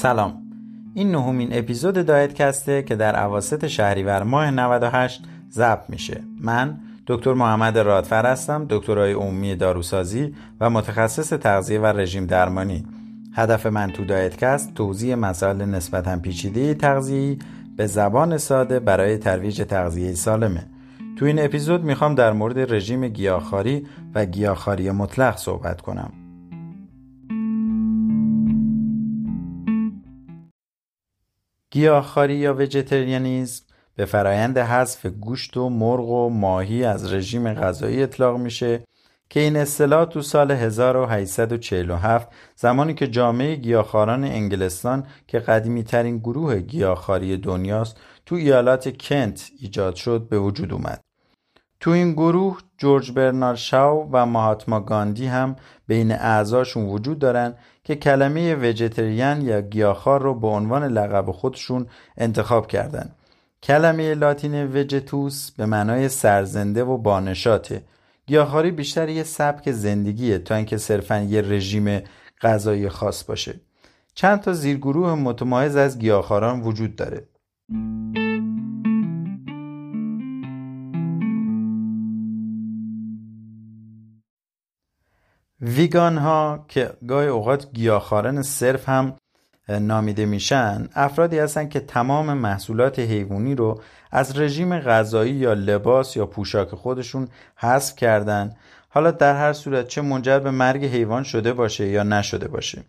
سلام. این نهمین اپیزود دایتکسته که در عواسط شهریور ماه 98 ضبط میشه. من دکتر محمد رادفر هستم دکترای عمومی داروسازی و متخصص تغذیه و رژیم درمانی. هدف من تو دایتکست توضیح مسائل نسبتا پیچیده تغذیه‌ای به زبان ساده برای ترویج تغذیه سالمه. تو این اپیزود می‌خوام در مورد رژیم گیاهخواری و گیاهخواری مطلق صحبت کنم. گیاهخواری یا وجتریانیزم به فرایند حذف گوشت و مرغ و ماهی از رژیم غذایی اطلاق میشه که این اصطلاح تو سال 1847 زمانی که جامعه گیاهخواران انگلستان که قدیمی ترین گروه گیاهخواری دنیاست تو ایالات کنت ایجاد شد به وجود اومد. تو این گروه جورج برنارد شاو و مهاتما گاندی هم بین اعضاشون وجود دارن که کلمه وجتریان یا گیاهخوار رو به عنوان لقب خودشون انتخاب کردند. کلمه لاتین وجتوس به معنای سرزنده و بانشاته. گیاهخواری بیشتر یه سبک زندگیه تا اینکه صرفا یه رژیم غذایی خاص باشه. چند تا زیرگروه متمایز از گیاهخواران وجود داره. ویگان ها که گاهی اوقات گیاهخواران صرف هم نامیده میشن افرادی هستند که تمام محصولات حیوانی رو از رژیم غذایی یا لباس یا پوشاک خودشون حذف کردن. حالا در هر صورت چه منجر به مرگ حیوان شده باشه یا نشده باشه.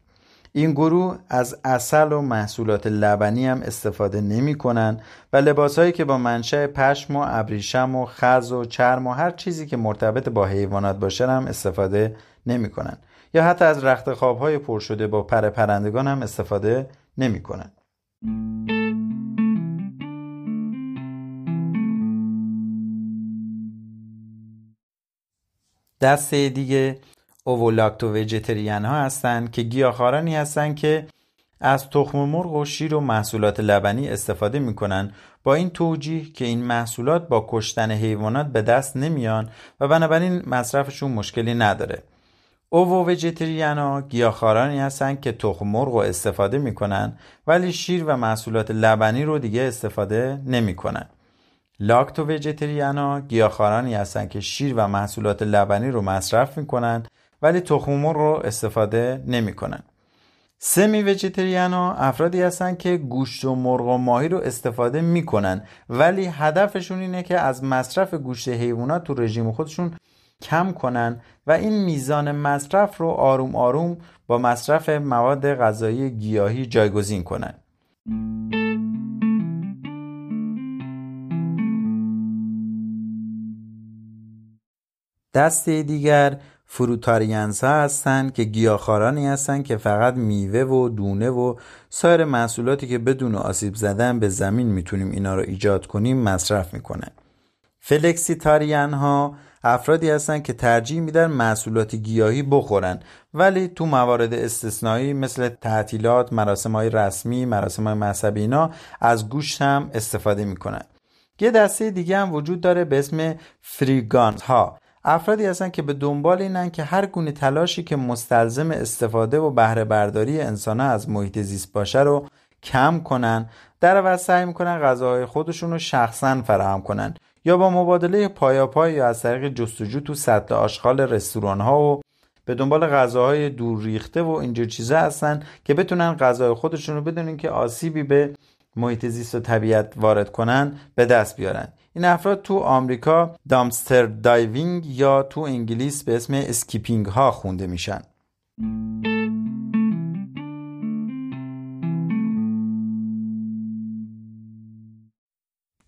این گروه از اصل و محصولات لبنی هم استفاده نمی کنن و لباس هایی که با منشأ پشم و ابریشم و خز و چرم و هر چیزی که مرتبط با حیوانات باشه هم استفاده نمی کنن. یا حتی از رخت خواب های پر شده با پر پرندگان هم استفاده نمی کنن. دسته دیگه اوولاکتو ویژیتریان ها هستند که گیاهخوارانی هستند که از تخم مرغ و شیر و محصولات لبنی استفاده می‌کنن با این توجیه که این محصولات با کشتن حیوانات به دست نمیان و بنابراین مصرفشون مشکلی نداره اوو ویژیتریانا گیاهخوارانی هستند که تخم مرغ رو استفاده می‌کنن ولی شیر و محصولات لبنی رو دیگه استفاده نمی‌کنن. لاکتو ویژیتریانا گیاهخوارانی هستند که شیر و محصولات لبنی رو مصرف می‌کنن ولی تخم مرغ رو استفاده نمی‌کنن. سمی ویژیتریانا افرادی هستند که گوشت و مرغ و ماهی رو استفاده می‌کنن ولی هدفشون اینه که از مصرف گوشت حیوانات تو رژیم خودشون کم کنن و این میزان مصرف رو آروم آروم با مصرف مواد غذایی گیاهی جایگزین کنن. دسته دیگر فروتاریانس ها هستند که گیاهخوارانی هستند که فقط میوه و دونه و سایر محصولاتی که بدون آسیب زدن به زمین می‌تونیم اینا رو ایجاد کنیم مصرف می‌کنن. فلکسیتاریان ها افرادی هستند که ترجیح میدن محصولات گیاهی بخورن ولی تو موارد استثنایی مثل تعطیلات مراسم های رسمی مراسم های مذهبی اینا از گوشت هم استفاده می‌کنن. یه دسته دیگه هم وجود داره به اسم فریگانت ها افرادی هستن که به دنبال اینن که هر گونه تلاشی که مستلزم استفاده و بهره برداری انسان از محیط زیست باشه رو کم کنن. در عوض سعی می‌کنن غذاهای خودشون رو شخصا فراهم کنن. یا با مبادله پایاپای یا از طریق جستجو تو سطل آشغال رستوران ها و به دنبال غذاهای دور ریخته و اینجور چیزا هستن که بتونن غذای خودشون رو بدون اینکه آسیبی به محیط زیست و طبیعت وارد کنن به دست بیارن. این افراد تو آمریکا dumpster diving یا تو انگلیس به اسم skipping ها خونده میشن.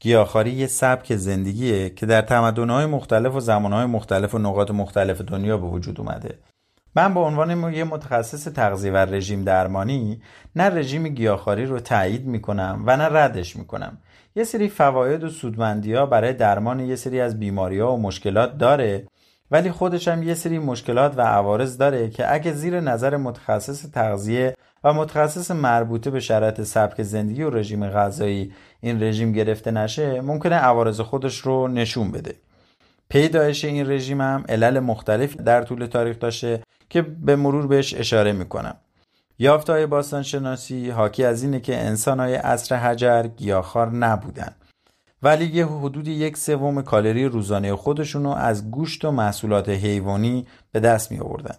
گیاهخواری یه سبک زندگیه که در تمدن‌های مختلف و زمانهای مختلف و نقاط مختلف دنیا به وجود اومده. من به عنوان یه متخصص تغذیه و رژیم درمانی نه رژیم گیاهخواری رو تایید می‌کنم و نه ردش می‌کنم. یه سری فواید و سودمندی ها برای درمان یه سری از بیماری ها و مشکلات داره ولی خودش هم یه سری مشکلات و عوارض داره که اگه زیر نظر متخصص تغذیه و متخصص مربوطه به شرایط سبک زندگی و رژیم غذایی این رژیم گرفته نشه ممکنه عوارض خودش رو نشون بده پیدایش این رژیم هم علل مختلف در طول تاریخ داشته که به مرور بهش اشاره می‌کنم یافتهای باستانشناسی حاکی از اینه که انسانهای عصر حجر گیاهخوار نبودن ولی یه حدود یک سوم کالری روزانه خودشونو از گوشت و محصولات حیوانی به دست می آوردن.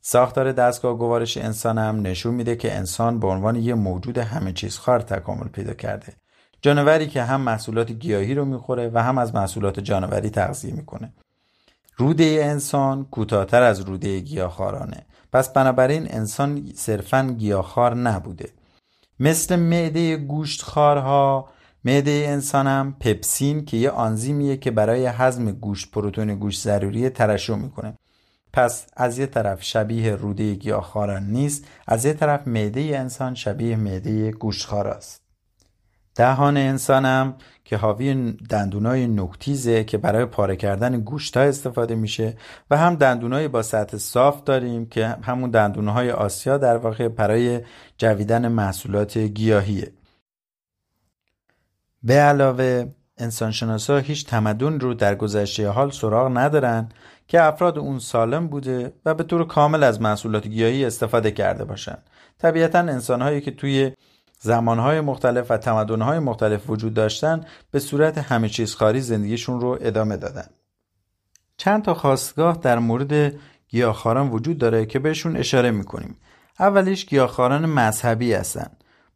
ساختار دستگاه گوارش انسان هم نشون میده که انسان به عنوان یه موجود همه چیز خار تکامل پیدا کرده. جانوری که هم محصولات گیاهی رو می‌خوره و هم از محصولات جانوری تغذیه می‌کنه. روده انسان کوتاهتر از روده گیاهخوارانه. پس بنابراین انسان صرفا گیاهخوار نبوده. مثل معده گوشتخوارها معده انسان هم پپسین که یه آنزیمیه که برای هضم گوشت پروتون گوشت ضروری ترشح می‌کنه پس از یه طرف شبیه روده گیاهخواران نیست از یه طرف معده انسان شبیه معده گوشتخوار است دهان انسان هم که حاوی دندونای نکتیزه که برای پاره کردن گوشت استفاده میشه و هم دندونای با سطح صاف داریم که همون دندونهای آسیا در واقع برای جویدن محصولات گیاهیه. به علاوه انسانشناسا هیچ تمدن رو در گذشته حال سراغ ندارن که افراد اون سالم بوده و به طور کامل از محصولات گیاهی استفاده کرده باشن. طبیعتا انسانهایی که توی زمانهای مختلف و تمدنهای مختلف وجود داشتن به صورت همه چیز خاری زندگیشون رو ادامه دادن چند تا خواستگاه در مورد گیاهخواران وجود داره که بهشون اشاره می‌کنیم اولیش گیاهخواران مذهبی هستن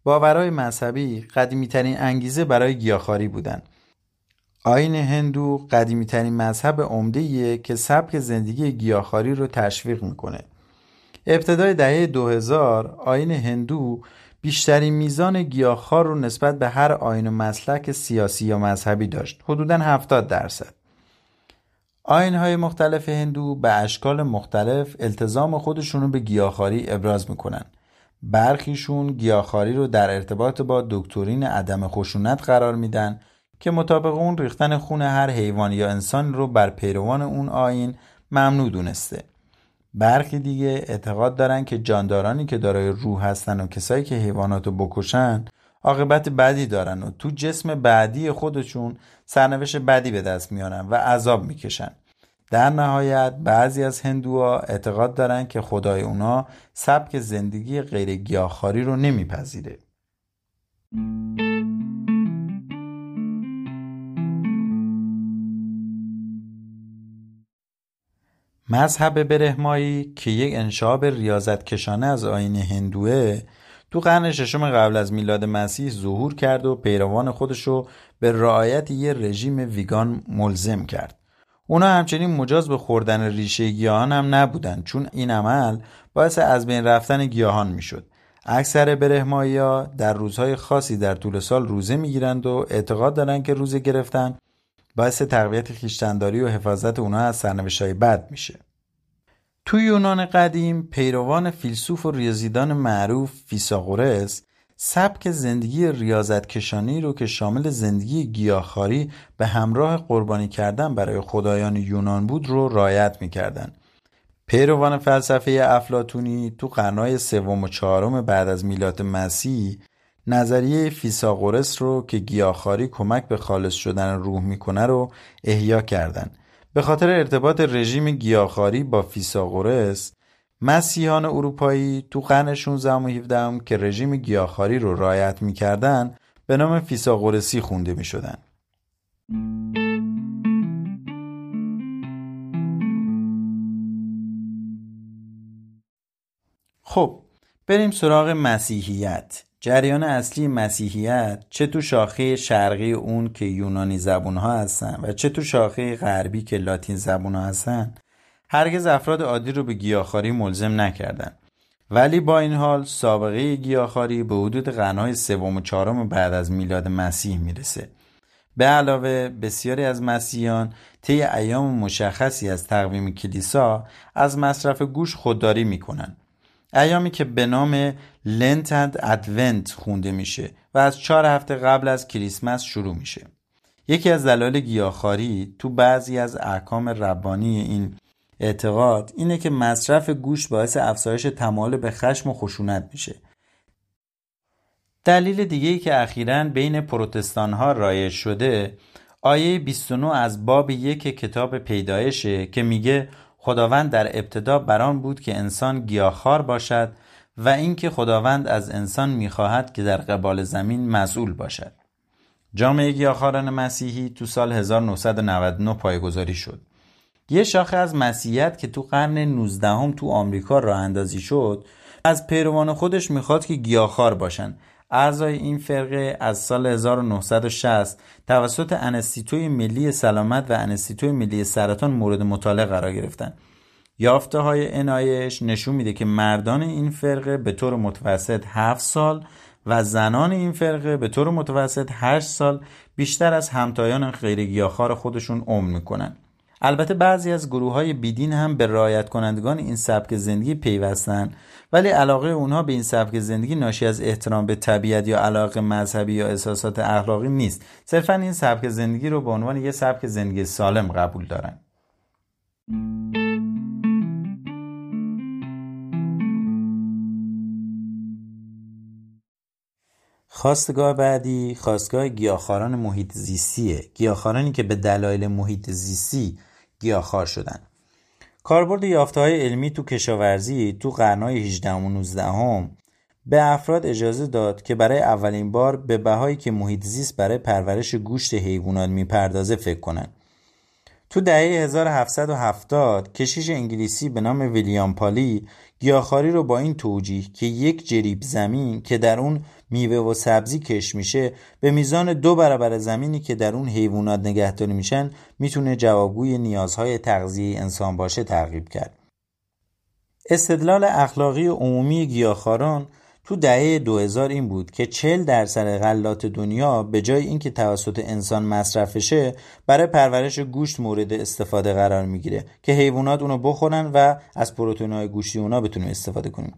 باورهای مذهبی قدیمیترین انگیزه برای گیاهخواری بودند. آین هندو قدیمیترین مذهب عمده که سبک زندگی گیاهخواری رو تشویق می‌کنه. ابتدای دهه 2000 آین هندو بیشترین میزان گیاهخوار رو نسبت به هر آین و مسلک سیاسی یا مذهبی داشت. حدوداً 70 درصد. های مختلف هندو به اشکال مختلف التزام خودشون رو به گیاهخواری ابراز می‌کنن. برخیشون گیاهخواری رو در ارتباط با دکترین عدم خشونت قرار میدن که مطابق اون ریختن خون هر حیوان یا انسان رو بر پیروان اون آین ممنوع دونسته. برخی دیگه اعتقاد دارن که جاندارانی که دارای روح هستن و کسایی که حیوانات رو بکشن عاقبت بدی دارن و تو جسم بعدی خودشون سرنوشت بدی به دست میارن و عذاب می‌کشن در نهایت بعضی از هندوها اعتقاد دارند که خدای اونا سبک زندگی غیر گیاهخواری رو نمیپذیره. مذهب برهمایی که یک انشاب ریاضت کشانه از آین هندوه تو قرن ششم قبل از میلاد مسیح ظهور کرد و پیروان خودشو به رعایت یه رژیم ویگان ملزم کرد. اونا همچنین مجاز به خوردن ریشه گیاهان هم نبودن چون این عمل باعث از بین رفتن گیاهان می‌شد. اکثر برهمایی در روزهای خاصی در طول سال روزه می‌گیرند و اعتقاد دارند که روزه گرفتن باعث تقویت خیشتنداری و حفاظت اونا از سرنوشت های بد میشه. توی یونان قدیم پیروان فیلسوف و ریاضیدان معروف فیساغورس سبک زندگی ریاضت کشانی رو که شامل زندگی گیاهخواری به همراه قربانی کردن برای خدایان یونان بود رو رایت می‌کردن. پیروان فلسفه افلاتونی تو قرنهای سوم و چهارم بعد از میلاد مسیح نظریه فیساغورس رو که گیاهخواری کمک به خالص شدن روح می‌کنه رو احیا کردند. به خاطر ارتباط رژیم گیاهخواری با فیساغورس مسیحیان اروپایی تو قرن 16 و 17 که رژیم گیاهخواری رو رعایت می‌کردن به نام فیساغورسی خونده می‌شدن. خب بریم سراغ مسیحیت جریان اصلی مسیحیت چه تو شاخه شرقی اون که یونانی زبون ها هستن و چه تو شاخه غربی که لاتین زبون ها هستن هرگز افراد عادی رو به گیاهخواری ملزم نکردند ولی با این حال سابقه گیاهخواری به حدود قرنهای سوم و چهارم بعد از میلاد مسیح می‌رسه. به علاوه بسیاری از مسیحیان طی ایام مشخصی از تقویم کلیسا از مصرف گوش خودداری می‌کنن. ایامی که به نام لنت ادونت خونده میشه و از چهار هفته قبل از کریسمس شروع میشه. یکی از دلایل گیاهخواری تو بعضی از احکام ربانی این اعتقاد اینه که مصرف گوشت باعث افزایش تمایل به خشم و خشونت میشه. دلیل دیگه ای که اخیرا بین پروتستان ها رایج شده آیه 29 از باب یک کتاب پیدایشه که میگه خداوند در ابتدا بران بود که انسان گیاهخوار باشد و اینکه خداوند از انسان می‌خواهد که در قبال زمین مسئول باشد. جامعه گیاهخواران مسیحی تو سال 1999 پایگذاری شد. یه شاخه از مسیحیت که تو قرن 19 هم تو آمریکا راه اندازی شد از پیروان خودش می‌خواد که گیاهخوار باشن. اعضای این فرقه از سال 1960 توسط انستیتوی ملی سلامت و انستیتوی ملی سرطان مورد مطالعه قرار گرفتن. یافته های انایش نشون میده که مردان این فرقه به طور متوسط 7 سال و زنان این فرقه به طور متوسط 8 سال بیشتر از همتایان غیر گیاهخوار خودشون عمر می‌کنن. البته بعضی از گروه های بیدین هم به رایت کنندگان این سبک زندگی پیوستن ولی علاقه اونها به این سبک زندگی ناشی از احترام به طبیعت یا علاقه مذهبی یا احساسات اخلاقی نیست. صرفا این سبک زندگی رو به عنوان یه سبک زندگی سالم قبول دارن. خواستگاه بعدی خواستگاه گیاهخواران محیط زیستیه. گیاهخوارانی که به دلایل محیط زیستی گیاهخوار شدن کاربرد یافته های علمی تو کشاورزی تو قرنهای 18 و 19 هم به افراد اجازه داد که برای اولین بار به بهایی که محیط زیست برای پرورش گوشت حیوانات می‌پردازه فکر کنند. تو دهه 1770 کشیش انگلیسی به نام ویلیام پالی گیاهخواری رو با این توجیه که یک جریب زمین که در اون میوه و سبزی کش میشه به میزان دو برابر زمینی که در اون حیوانات نگهداری میشن می‌تونه جوابگوی نیازهای تغذیه انسان باشه ترغیب کرد. استدلال اخلاقی عمومی گیاهخواران تو دهه 2000 این بود که 40 درصد غلات دنیا به جای اینکه توسط انسان مصرف بشه برای پرورش گوشت مورد استفاده قرار می‌گیره که حیوانات اونو بخورن و از پروتئین‌های گوشتی اونا بتونیم استفاده کنیم.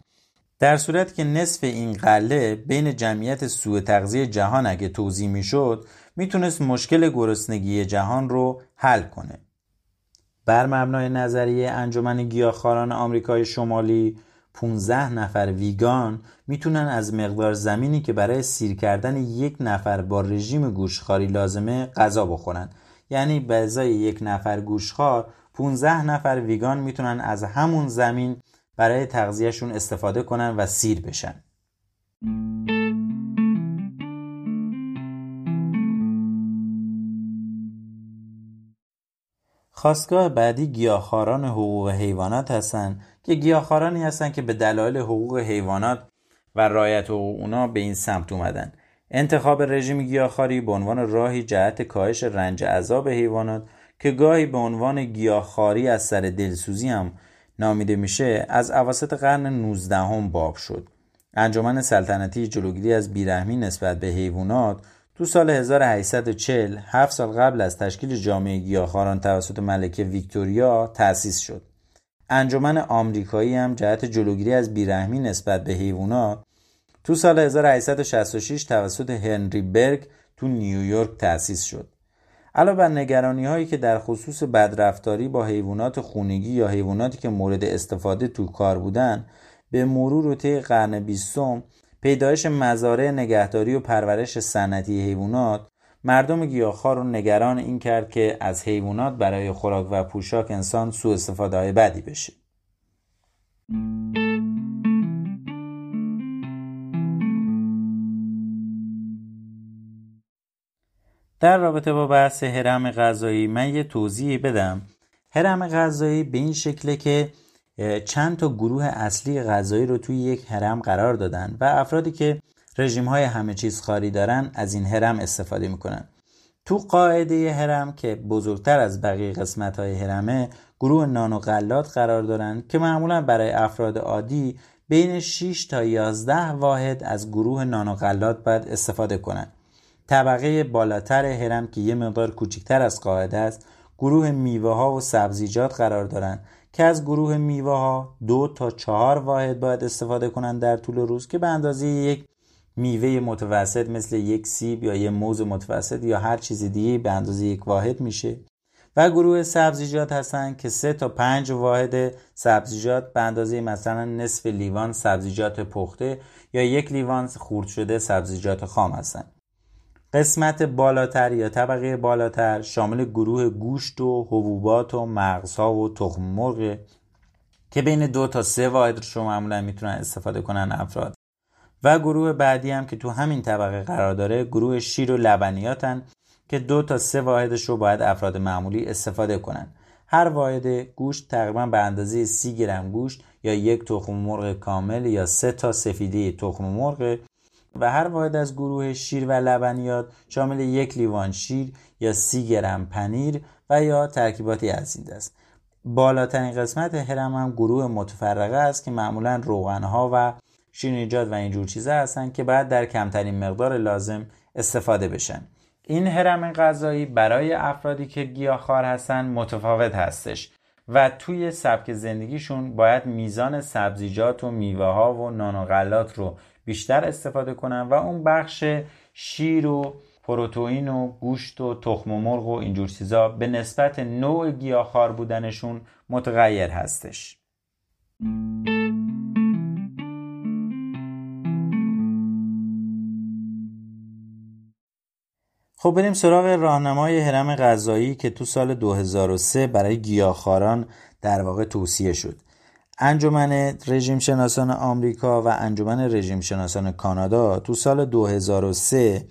در صورت که نصف این قله بین جمعیت سوء تغذیه جهان اگه توضیح می‌شد می‌تونست مشکل گرسنگی جهان رو حل کنه. بر مبنای نظریه انجمن گیاهخواران آمریکای شمالی 15 نفر ویگان می‌تونن از مقدار زمینی که برای سیر کردن یک نفر با رژیم گوشخاری لازمه غذا بخورن. یعنی به ازای یک نفر گوشخار 15 نفر ویگان می‌تونن از همون زمین برای تغذیهشون استفاده کنن و سیر بشن. خواستگاه بعدی گیاهخواران حقوق حیوانات هستند که گیاهخوارانی هستند که به دلایل حقوق حیوانات و رایت حقوق اونا به این سمت اومدن. انتخاب رژیم گیاهخواری به عنوان راهی جهت کاهش رنج عذاب حیوانات که گاهی به عنوان گیاهخواری از سر دلسوزی هم نامیده میشه از اواسط قرن 19 هم باب شد. انجمن سلطنتی جلوگیری از بیرحمی نسبت به حیوانات تو سال 1840 هفت سال قبل از تشکیل جامعه گیاهخواران توسط ملکه ویکتوریا تأسیس شد. انجمن آمریکایی هم جهت جلوگیری از بیرحمی نسبت به حیوانات تو سال 1866 توسط هنری برگ تو نیویورک تأسیس شد. علاوه بر نگرانی هایی که در خصوص بدرفتاری با حیوانات خونگی یا حیواناتی که مورد استفاده تو کار بودن به مرور و طی قرن بیستم پیدایش مزارع نگهداری و پرورش صنعتی حیوانات مردم گیاهخوار رو نگران این کرد که از حیوانات برای خوراک و پوشاک انسان سوء استفاده های بدی بشه. در رابطه با بحث حرم غذایی من یه توضیحی بدم. حرم غذایی به این شکله که چند تا گروه اصلی غذایی رو توی یک حرم قرار دادن و افرادی که رژیم های همه چیز خاری دارن از این حرم استفاده می‌کنن تو قاعده حرم که بزرگتر از بقیه قسمت های حرمه گروه نان و غلات قرار دارن که معمولا برای افراد عادی بین 6 تا 11 واحد از گروه نان و غلات باید استفاده کنند. طبقه بالاتر هرم که یه مقدار کوچکتر از قاعده است گروه میوه ها و سبزیجات قرار دارند که از گروه میوه ها دو تا چهار واحد باید استفاده کنند در طول روز که به اندازه یک میوه متوسط مثل یک سیب یا یک موز متوسط یا هر چیز دیگه به اندازه یک واحد میشه. و گروه سبزیجات هستن که سه تا پنج واحد سبزیجات به اندازه مثلا نصف لیوان سبزیجات پخته یا یک لیوان خورد شده سبزیجات خام هستن. قسمت بالاتر یا طبقه بالاتر شامل گروه گوشت و حبوبات و مغزها و تخم مرغ که بین دو تا سه واحد رو معمولا می‌تونن استفاده کنن افراد. و گروه بعدی هم که تو همین طبقه قرار داره گروه شیر و لبنیاتن که دو تا سه واحدش رو باید افراد معمولی استفاده کنن. هر واحد گوشت تقریبا به اندازه سی گرم گوشت یا یک تخم مرغ کامل یا سه تا سفیده تخم مرغ و هر واحد از گروه شیر و لبنیات شامل یک لیوان شیر یا سی گرم پنیر و یا ترکیباتی از این دست. بالاترین قسمت هرم هم گروه متفرقه است که معمولا روغنها و شیرینیجات و اینجور چیزا هستن که باید در کمترین مقدار لازم استفاده بشن. این هرم غذایی برای افرادی که گیاهخوار هستن متفاوت هستش و توی سبک زندگیشون باید میزان سبزیجات و میوه ها و نان و غلات رو بیشتر استفاده کنن و اون بخش شیر و پروتئین و گوشت و تخم و مرغ و اینجور چیزا به نسبت نوع گیاهخوار بودنشون متغیر هستش. خب بریم سراغ راهنمای حرم غذایی که تو سال 2003 برای گیاهخواران در واقع توصیه شد. انجمن رژیم شناسان آمریکا و انجمن رژیم شناسان کانادا تو سال 2003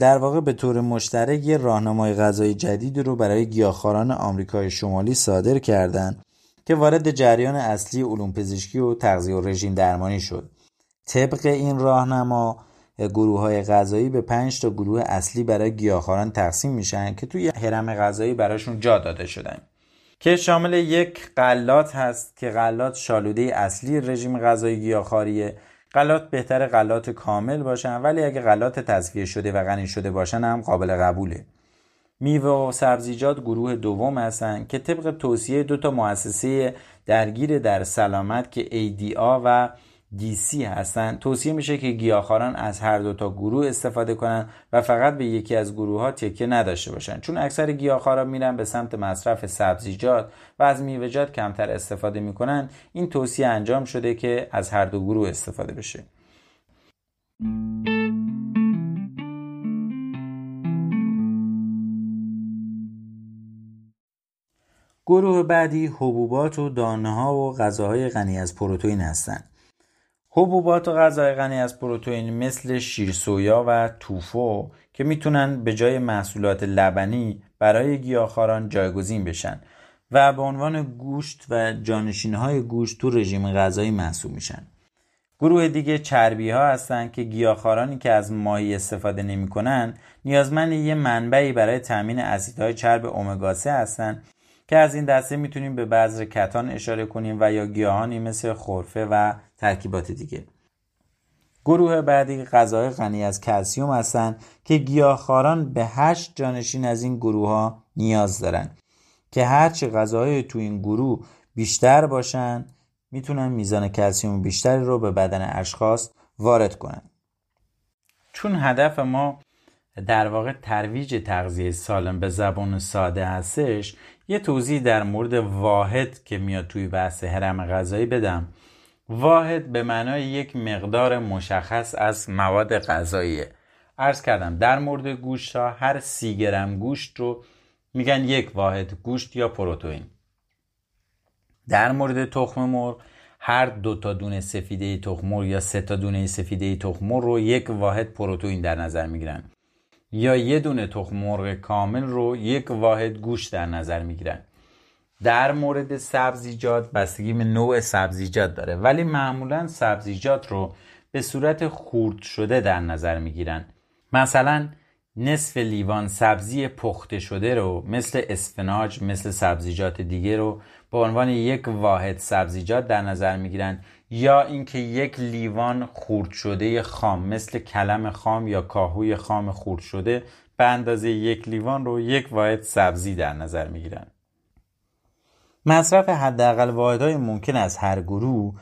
در واقع به طور مشترک یه راهنمای غذایی جدید رو برای گیاهخواران آمریکای شمالی صادر کردند که وارد جریان اصلی علوم پزشکی و تغذیه و رژیم درمانی شد. طبق این راهنما گروه های غذایی به 5 تا گروه اصلی برای گیاهخواران تقسیم میشن که توی حرم غذایی براشون جا داده شدن. که شامل یک غلات هست که غلات شالوده اصلی رژیم غذایی گیاهخواریه. غلات بهتر غلات کامل باشن ولی اگه غلات تصفیه شده و غنی شده باشن هم قابل قبوله. میوه و سبزیجات گروه دوم هستن که طبق توصیه دو تا مؤسسه درگیر در سلامت که ADA و DC هستن. توصیه میشه که گیاهخواران از هر دو تا گروه استفاده کنن و فقط به یکی از گروه ها تکیه نداشته باشن. چون اکثر گیاهخواران میرن به سمت مصرف سبزیجات و از میوه‌جات کمتر استفاده می‌کنن. این توصیه انجام شده که از هر دو گروه استفاده بشه. گروه بعدی حبوبات و دانه ها و غذاهای غنی از پروتئین هستند حبوبات و غذای غنی از پروتئین مثل شیر سویا و توفو که می‌تونن به جای محصولات لبنی برای گیاهخواران جایگزین بشن و به عنوان گوشت و جانشین های گوشت تو رژیم غذایی محسوب میشن. گروه دیگه چربی ها هستن که گیاهخوارانی که از ماهی استفاده نمی‌کنن نیازمند یه منبعی برای تامین اسیدهای چرب امگا 3 هستن که از این دسته می‌تونیم به بذر کتان اشاره کنیم و یا گیاهانی مثل خرفه و ترکیبات دیگه. گروه بعدی غذای غنی از کلسیوم هستند که گیاهخواران به هشت جانشین از این گروه ها نیاز دارن که هرچی غذاهای تو این گروه بیشتر باشن می‌تونن میزان کلسیوم بیشتری رو به بدن اشخاص وارد کنن. چون هدف ما در واقع ترویج تغذیه سالم به زبان ساده هستش یه توضیح در مورد واحد که میاد توی بحث حرم غذایی بدم. واحد به معنای یک مقدار مشخص از مواد غذاییه. عرض کردم در مورد گوشت ها هر سی گرم گوشت رو میگن یک واحد گوشت یا پروتئین. در مورد تخم مرغ هر دو تا دونه سفیده تخم مرغ یا سه تا دونه سفیده تخم مرغ رو یک واحد پروتئین در نظر می‌گیرن یا یه دونه تخم مرغ کامل رو یک واحد گوشت در نظر می‌گیرن. در مورد سبزیجات بستگی به نوع سبزیجات داره. ولی معمولا سبزیجات رو به صورت خورد شده در نظر می‌گیرن. مثلا نصف لیوان سبزی پخته شده رو مثل اسفناج مثل سبزیجات دیگه رو به عنوان یک واحد سبزیجات در نظر می‌گیرن. یا اینکه یک لیوان خورد شده خام مثل کلم خام یا کاهوی خام خورد شده به اندازه یک لیوان رو یک واحد سبزی در نظر می‌گیرن. مصرف حداقل واحدهای ممکن از هر گروه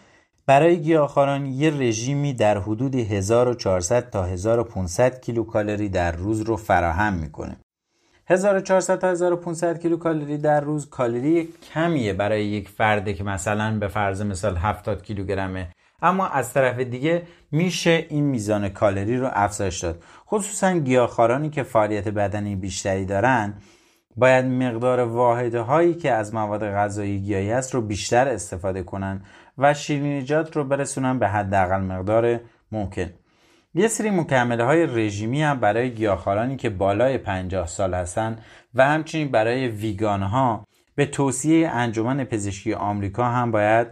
برای گیاهخواران یه رژیمی در حدود 1400 تا 1500 کیلوکالری در روز رو فراهم می‌کنه. 1400 تا 1500 کیلوکالری در روز کالری کمیه برای یک فرده که مثلا به فرض مثال 70 کیلوگرمه. اما از طرف دیگه میشه این میزان کالری رو افزایش داد. خصوصا گیاهخوارانی که فعالیت بدنی بیشتری دارن باید مقدار واحده هایی که از مواد غذایی گیاهی است رو بیشتر استفاده کنن و شیرینیجات رو برسونن به حداقل مقدار ممکن. یه سری مکمله های رژیمی هم برای گیاهخوارانی که بالای 50 سال هستن و همچنین برای ویگان ها به توصیه انجمن پزشکی آمریکا هم باید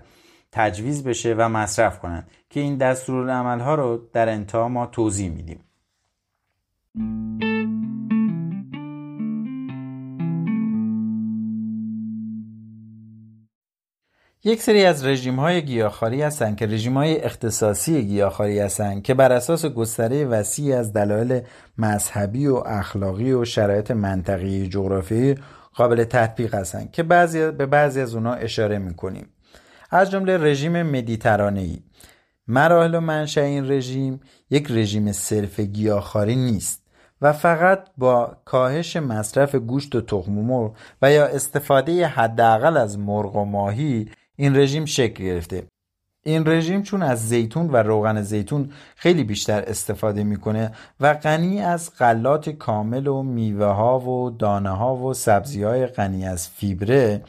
تجویز بشه و مصرف کنند که این دستورالعمل ها رو در انتها ما توضیح میدیم. یک سری از رژیم های گیاهخواری هستند که رژیم های اختصاصی گیاهخواری هستند که بر اساس گستره وسیعی از دلایل مذهبی و اخلاقی و شرایط منطقی جغرافیایی قابل تطبیق هستند که بعضی به بعضی از اونها اشاره می‌کنیم. از جمله رژیم مدیترانه‌ای. مراحل و منشأ این رژیم یک رژیم صرف گیاهخواری نیست و فقط با کاهش مصرف گوشت و تخم مرغ و یا استفاده حداقل از مرغ و ماهی این رژیم شکل گرفته. این رژیم چون از زیتون و روغن زیتون خیلی بیشتر استفاده می‌کنه و غنی از غلات کامل و میوه ها و دانه ها و سبزی های غنی از فیبره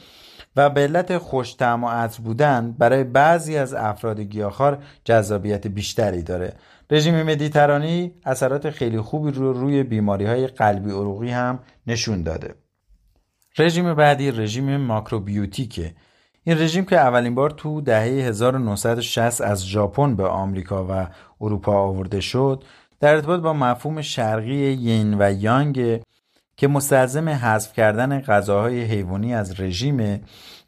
و به علت خوش و عطر بودن برای بعضی از افراد گیاهخوار جذابیت بیشتری داره. رژیم مدیترانی اثرات خیلی خوبی رو روی بیماری های قلبی عروقی هم نشون داده. رژیم بعدی رژیم ماکروبیوتیکه. این رژیم که اولین بار تو دهه 1960 از ژاپن به آمریکا و اروپا آورده شد در ارتباط با مفهوم شرقی ین و یانگ که مستلزم حذف کردن غذاهای حیوانی از رژیم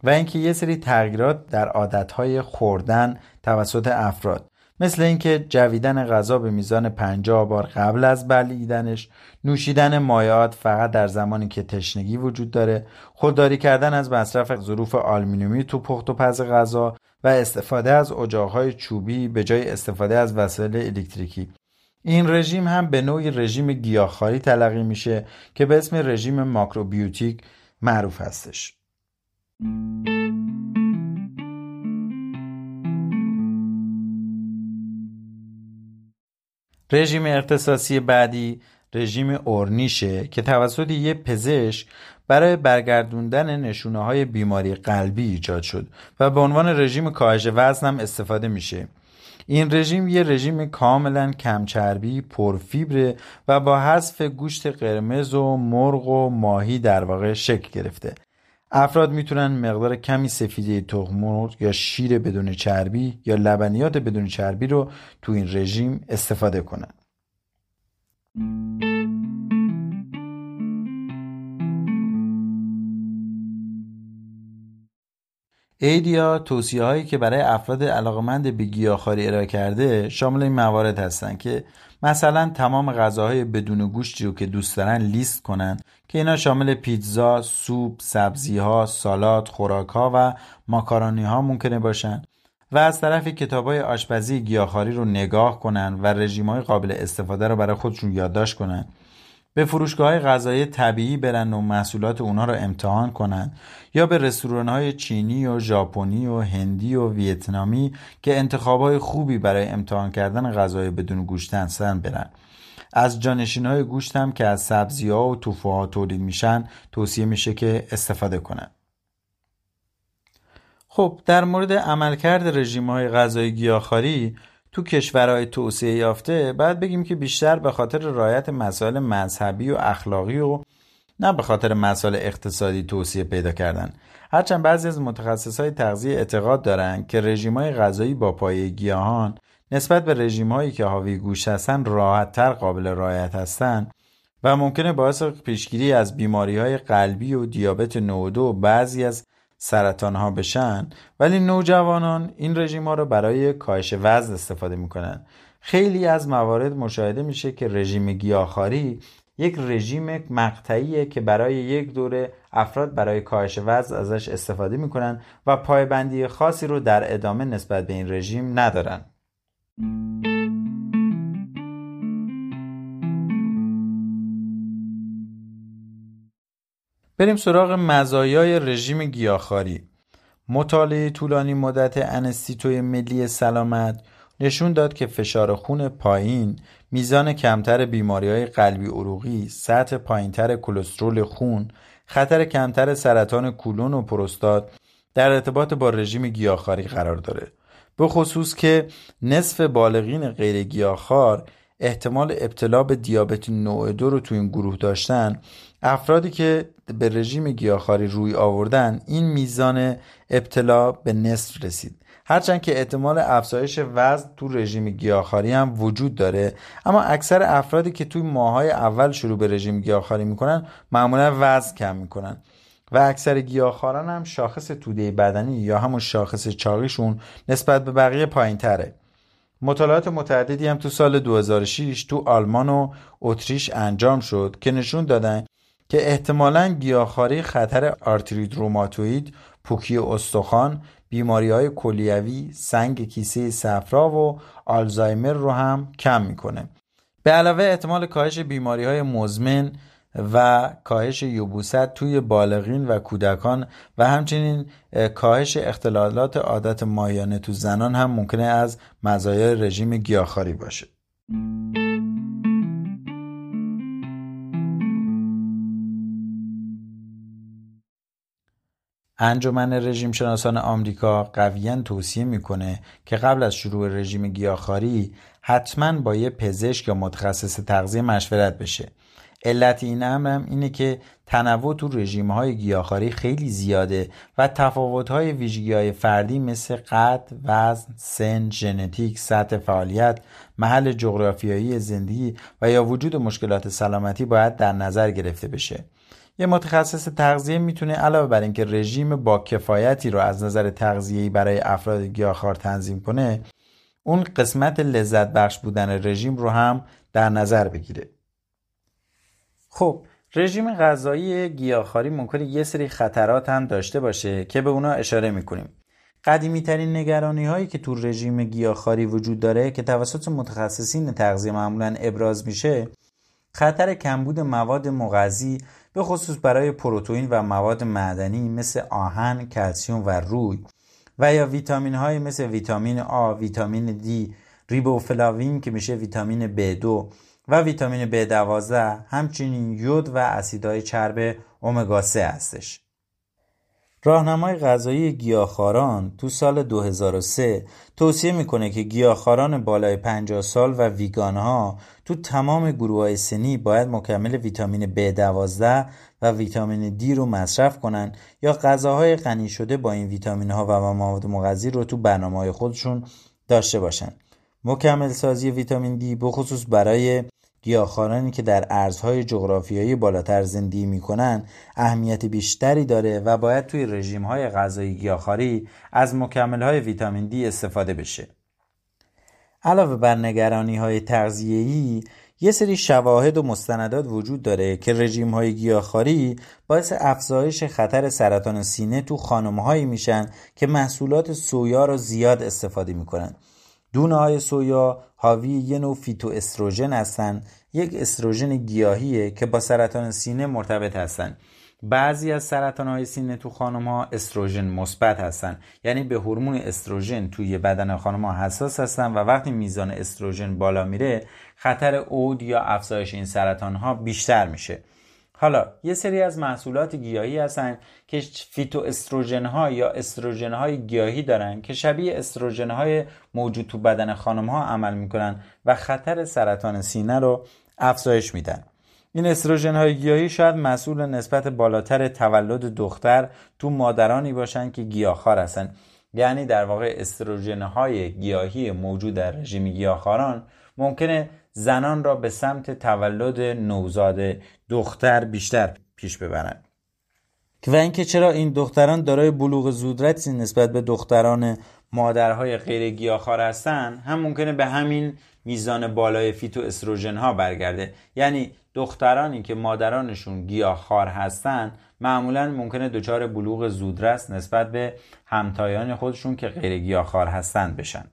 و اینکه یه سری تغییرات در عادتهای خوردن توسط افراد. مثل اینکه جویدن غذا به میزان 50 بار قبل از بلیدنش نوشیدن مایعات فقط در زمانی که تشنگی وجود داره خودداری کردن از مصرف ظروف آلومینیومی تو پخت و پز غذا و استفاده از اجاقهای چوبی به جای استفاده از وسایل الکتریکی. این رژیم هم به نوعی رژیم گیاهخواری تلقی میشه که به اسم رژیم ماکروبیوتیک معروف هستش. رژیم اختصاصی بعدی رژیم اورنیشه که توسط یک پزشک برای برگردوندن نشونه های بیماری قلبی ایجاد شد و به عنوان رژیم کاهش وزن هم استفاده میشه. این رژیم یه رژیم کاملا کمچربی پرفیبره و با حذف گوشت قرمز و مرغ و ماهی در واقع شکل گرفته. افراد می‌تونن مقدار کمی سفیده تخم مرغ یا شیر بدون چربی یا لبنیات بدون چربی رو تو این رژیم استفاده کنن. ایدیا توصیه هایی که برای افراد علاقمند به گیاهخواری ارائه کرده شامل این موارد هستند که مثلا تمام غذاهای بدون گوشتی رو که دوست دارن لیست کنن که اینا شامل پیتزا، سوپ، سبزی ها، سالاد، خوراک ها و ماکارونی ها ممکنه باشن و از طرف کتاب های آشپزی گیاهخواری رو نگاه کنن و رژیم های قابل استفاده رو برای خودشون یادداشت کنن. به فروشگاه های غذایی طبیعی برن و محصولات اونا رو امتحان کنن یا به رستوران های چینی و ژاپنی و هندی و ویتنامی که انتخاب های خوبی برای امتحان کردن غذای بدون گوشت هستن برن از جانشین های گوشت هم که از سبزی ها و توفوها تولید میشن توصیه میشه که استفاده کنن. خب در مورد عملکرد رژیم های غذایی گیاهخواری تو کشورهای توسعه یافته بعد بگیم که بیشتر به خاطر رعایت مسائل مذهبی و اخلاقی و نه به خاطر مسائل اقتصادی توصیه پیدا کردن. هرچند بعضی از متخصص های تغذیه اعتقاد دارند که رژیم های غذایی با پایه گیاهان نسبت به رژیم هایی که حاوی گوشت هستند راحتتر قابل رعایت هستند و ممکنه باعث پیشگیری از بیماری های قلبی و دیابت نوع و بعضی از سرطان ها بشن ولی نوجوانان این رژیم ها رو برای کاهش وزن استفاده می‌کنن. خیلی از موارد مشاهده میشه که رژیم گیاهخواری یک رژیم مقطعیه که برای یک دوره افراد برای کاهش وزن ازش استفاده می‌کنن و پایبندی خاصی رو در ادامه نسبت به این رژیم ندارن. بریم سراغ مزایای رژیم گیاهخواری. مطالعه طولانی مدت انستیتوی ملی سلامت نشون داد که فشار خون پایین، میزان کمتر بیماری های قلبی عروقی، سطح پایینتر کلسترول خون، خطر کمتر سرطان کولون و پروستات در ارتباط با رژیم گیاهخواری قرار داره. به خصوص که نصف بالغین غیر گیاهخوار احتمال ابتلا به دیابت نوع دو رو تو این گروه داشتن افرادی که به رژیم گیاهخواری روی آوردن این میزان ابتلا به نصف رسید. هرچند که احتمال افزایش وزن تو رژیم گیاهخواری هم وجود داره اما اکثر افرادی که توی ماهای اول شروع به رژیم گیاهخواری می‌کنن معمولا وزن کم می‌کنن. و اکثر گیاهخواران هم شاخص توده بدنی یا همون شاخص چاقیشون نسبت به بقیه پایین تره مطالعات متعددی هم تو سال 2006 تو آلمان و اتریش انجام شد که نشون دادن که احتمالا گیاهخواری خطر آرتریت روماتوید، پوکی استخوان، بیماری های کلیوی، سنگ کیسه صفرا و آلزایمر رو هم کم می‌کنه. به علاوه احتمال کاهش بیماری های مزمن و کاهش یبوست توی بالغین و کودکان و همچنین کاهش اختلالات عادت ماهیانه تو زنان هم ممکنه از مزایای رژیم گیاهخواری باشه. انجمن رژیم شناسان آمریکا قویا توصیه می‌کنه که قبل از شروع رژیم گیاهخواری حتما با یه پزشک یا متخصص تغذیه مشورت بشه علت این امرم اینه که تنوع تو رژیم های گیاهخواری خیلی زیاده و تفاوت های ویژگی های فردی مثل قد، وزن، سن، ژنتیک، سطح فعالیت، محل جغرافیایی زندگی و یا وجود مشکلات سلامتی باید در نظر گرفته بشه. یه متخصص تغذیه می‌تونه علاوه بر اینکه رژیم با کفایتی رو از نظر تغذیه‌ای برای افراد گیاهخوار تنظیم کنه اون قسمت لذت بخش بودن رژیم رو هم در نظر بگیره. خب رژیم غذایی گیاهخواری ممکنه یه سری خطرات هم داشته باشه که به اونا اشاره می‌کنیم. قدیمی ترین نگرانی هایی که تو رژیم گیاهخواری وجود داره که توسط متخصصین تغذیه معمولا ابراز میشه خطر کمبود مواد مغذی به خصوص برای پروتئین و مواد معدنی مثل آهن، کلسیوم و روی و یا ویتامین های مثل ویتامین آ، ویتامین دی، ریبوفلاوین که میشه ویتامین B2 و ویتامین B12 همچنین یود و اسیدهای چرب امگا 3 هستش. راهنمای غذایی گیاهخواران تو سال 2003 توصیه می‌کنه که گیاهخواران بالای 50 سال و ویگان ها تو تمام گروه های سنی باید مکمل ویتامین B12 و ویتامین D رو مصرف کنن یا غذاهای غنی شده با این ویتامین ها و مواد مغذی رو تو برنامه های خودشون داشته باشن. مکمل سازی ویتامین دی بخصوص برای گیاهخوارانی که در ارزهای جغرافیایی بالاتر زندگی می‌کنن اهمیت بیشتری داره و باید توی رژیم های غذایی گیاهخواری از مکمل های ویتامین دی استفاده بشه. علاوه بر نگرانی های تغذیه‌ای یه سری شواهد و مستندات وجود داره که رژیم های گیاهخواری باعث افزایش خطر سرطان سینه تو خانم هایی میشن که محصولات سویا رو زیاد استفاده می‌کنن دونه های سویا حاوی یه نوع فیتو استروژن هستند یک استروژن گیاهیه که با سرطان سینه مرتبط هستند بعضی از سرطان های سینه تو خانم ها استروژن مثبت هستن. یعنی به هورمون استروژن توی بدن خانم ها حساس هستن و وقتی میزان استروژن بالا میره خطر اود یا افزایش این سرطان ها بیشتر میشه. حالا یه سری از محصولات گیاهی هستن که فیتو استروژن ها یا استروژن های گیاهی دارن که شبیه استروژن های موجود تو بدن خانم ها عمل می‌کنن و خطر سرطان سینه رو افزایش میدن. این استروژن های گیاهی شاید مسئول نسبت بالاتر تولد دختر تو مادرانی باشن که گیاهخوار هستن. یعنی در واقع استروژن های گیاهی موجود در رژیم گیاهخواران ممکنه زنان را به سمت تولد نوزاد دختر بیشتر پیش ببرند. و اینکه چرا این دختران دارای بلوغ زودرسی نسبت به دختران مادرهای غیر گیاهخوار هستن هم ممکنه به همین میزان بالای فیتو استروژن ها برگرده. یعنی دخترانی که مادرانشون گیاهخوار هستن معمولا ممکنه دچار بلوغ زودرس نسبت به همتایان خودشون که غیر گیاهخوار هستن بشن.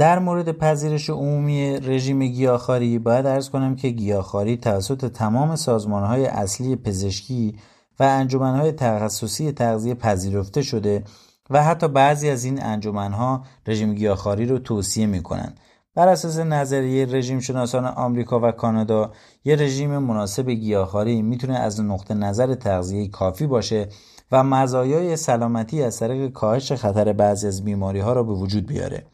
در مورد پذیرش عمومی رژیم گیاهخواری باید ارز کنم که گیاهخواری توسط تمام سازمانهای اصلی پزشکی و انجمنهای تخصصی تغذیه پذیرفته شده و حتی بعضی از این انجمنها رژیم گیاهخواری رو توصیه می‌کنن بر اساس نظریه رژیم شناسان آمریکا و کانادا یه رژیم مناسب گیاهخواری می‌تونه از نقطه نظر تغذیه کافی باشه و مزایای سلامتی از طریق کاهش خطر بعضی از بیماری ها را به وجود بیاره.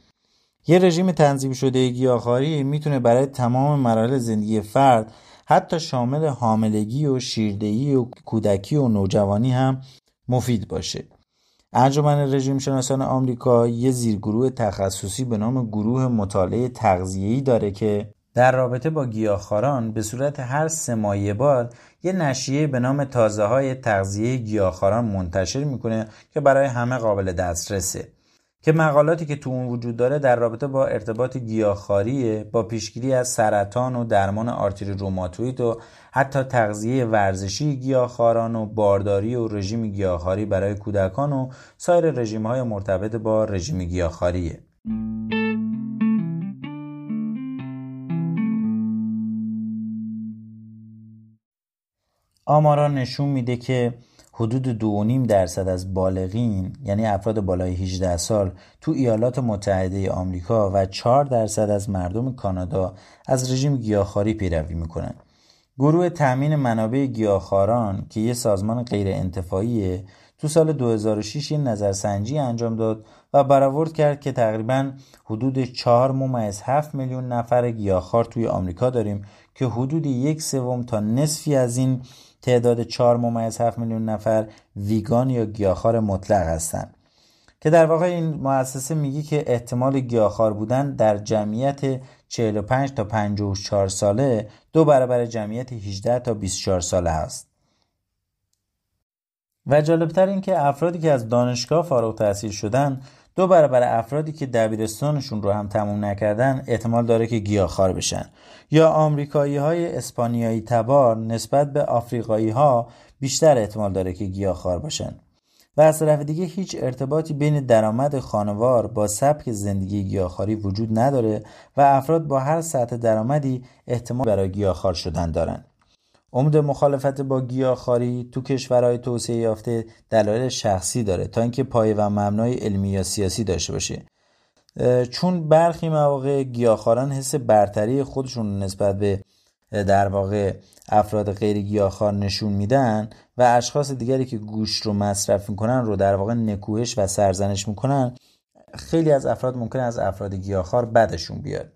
یه رژیم تنظیم شده گیاهخواری می‌تونه برای تمام مراحل زندگی فرد حتی شامل حاملگی و شیردهی و کودکی و نوجوانی هم مفید باشه. انجمن رژیم شناسان آمریکا یه زیرگروه تخصصی به نام گروه مطالعه تغذیه‌ای داره که در رابطه با گیاهخواران به صورت هر سه مایه بار یه نشریه به نام تازه های تغذیه گیاهخواران منتشر می‌کنه که برای همه قابل دسترسه که مقالاتی که تو اون وجود داره در رابطه با ارتباط گیاهخواری با پیشگیری از سرطان و درمان آرتری روماتوید و حتی تغذیه ورزشی گیاهخواران و بارداری و رژیم گیاهخواری برای کودکان و سایر رژیم های مرتبط با رژیم گیاهخواریه. آمارا نشون میده که حدود 2.5 درصد از بالغین یعنی افراد بالای 18 سال تو ایالات متحده آمریکا و 4 درصد از مردم کانادا از رژیم گیاهخواری پیروی می‌کنن. گروه تأمین منابع گیاهخواران که یه سازمان غیر انتفاعیه تو سال 2006 یه نظرسنجی انجام داد و برآورد کرد که تقریبا حدود 4 ممیز 7 میلیون نفر گیاهخوار توی آمریکا داریم که حدود یک سوم تا نصفی از این تعداد 4 ممیز 7 میلیون نفر ویگان یا گیاهخوار مطلق هستند که در واقع این مؤسسه میگه که احتمال گیاهخوار بودن در جمعیت 45 تا 54 ساله دو برابر جمعیت 18 تا 24 ساله است. و جالبتر این که افرادی که از دانشگاه فارغ تحصیل شدن دو برابر افرادی که دبیرستانشون رو هم تموم نکردن احتمال داره که گیاهخوار بشن. یا آمریکایی های اسپانیایی تبار نسبت به آفریقایی ها بیشتر احتمال داره که گیاهخوار باشن. و از طرف دیگه هیچ ارتباطی بین درآمد خانوار با سبک زندگی گیاهخواری وجود نداره و افراد با هر سطح درآمدی احتمال برای گیاهخوار شدن دارن. امید مخالفت با گیاهخواری تو کشورهای توسعه یافته دلایل شخصی داره تا اینکه پایه و مبنای علمی یا سیاسی داشته باشه. چون برخی مواقع گیاهخواران حس برتری خودشون نسبت به در واقع افراد غیر گیاهخوار نشون میدن و اشخاص دیگری که گوشت رو مصرف می‌کنن رو در واقع نکوهش و سرزنش می‌کنن خیلی از افراد ممکن از افراد گیاهخوار بدشون بیاد.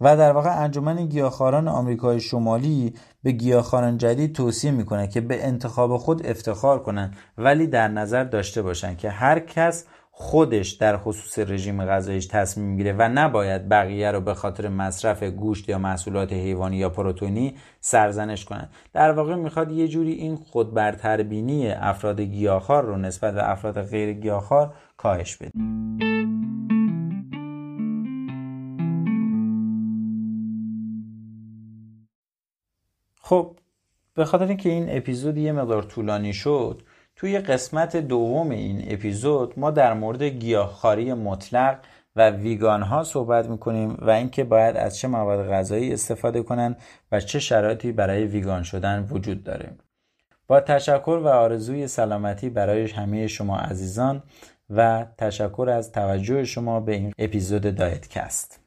و در واقع انجمن گیاهخواران آمریکای شمالی به گیاهخواران جدید توصیه می‌کنه که به انتخاب خود افتخار کنند ولی در نظر داشته باشند که هر کس خودش در خصوص رژیم غذاییش تصمیم می‌گیره و نباید بقیه رو به خاطر مصرف گوشت یا محصولات حیوانی یا پروتئینی سرزنش کنند در واقع می‌خواد یه جوری این خودبرتربینی افراد گیاهخوار رو نسبت به افراد غیر گیاهخوار کاهش بده. خب به خاطر اینکه این اپیزود یه مقدار طولانی شد توی قسمت دوم این اپیزود ما در مورد گیاهخواری مطلق و ویگان ها صحبت می‌کنیم و اینکه باید از چه مواد غذایی استفاده کنند و چه شرایطی برای ویگان شدن وجود داره. با تشکر و آرزوی سلامتی برای همه شما عزیزان و تشکر از توجه شما به این اپیزود دایت کست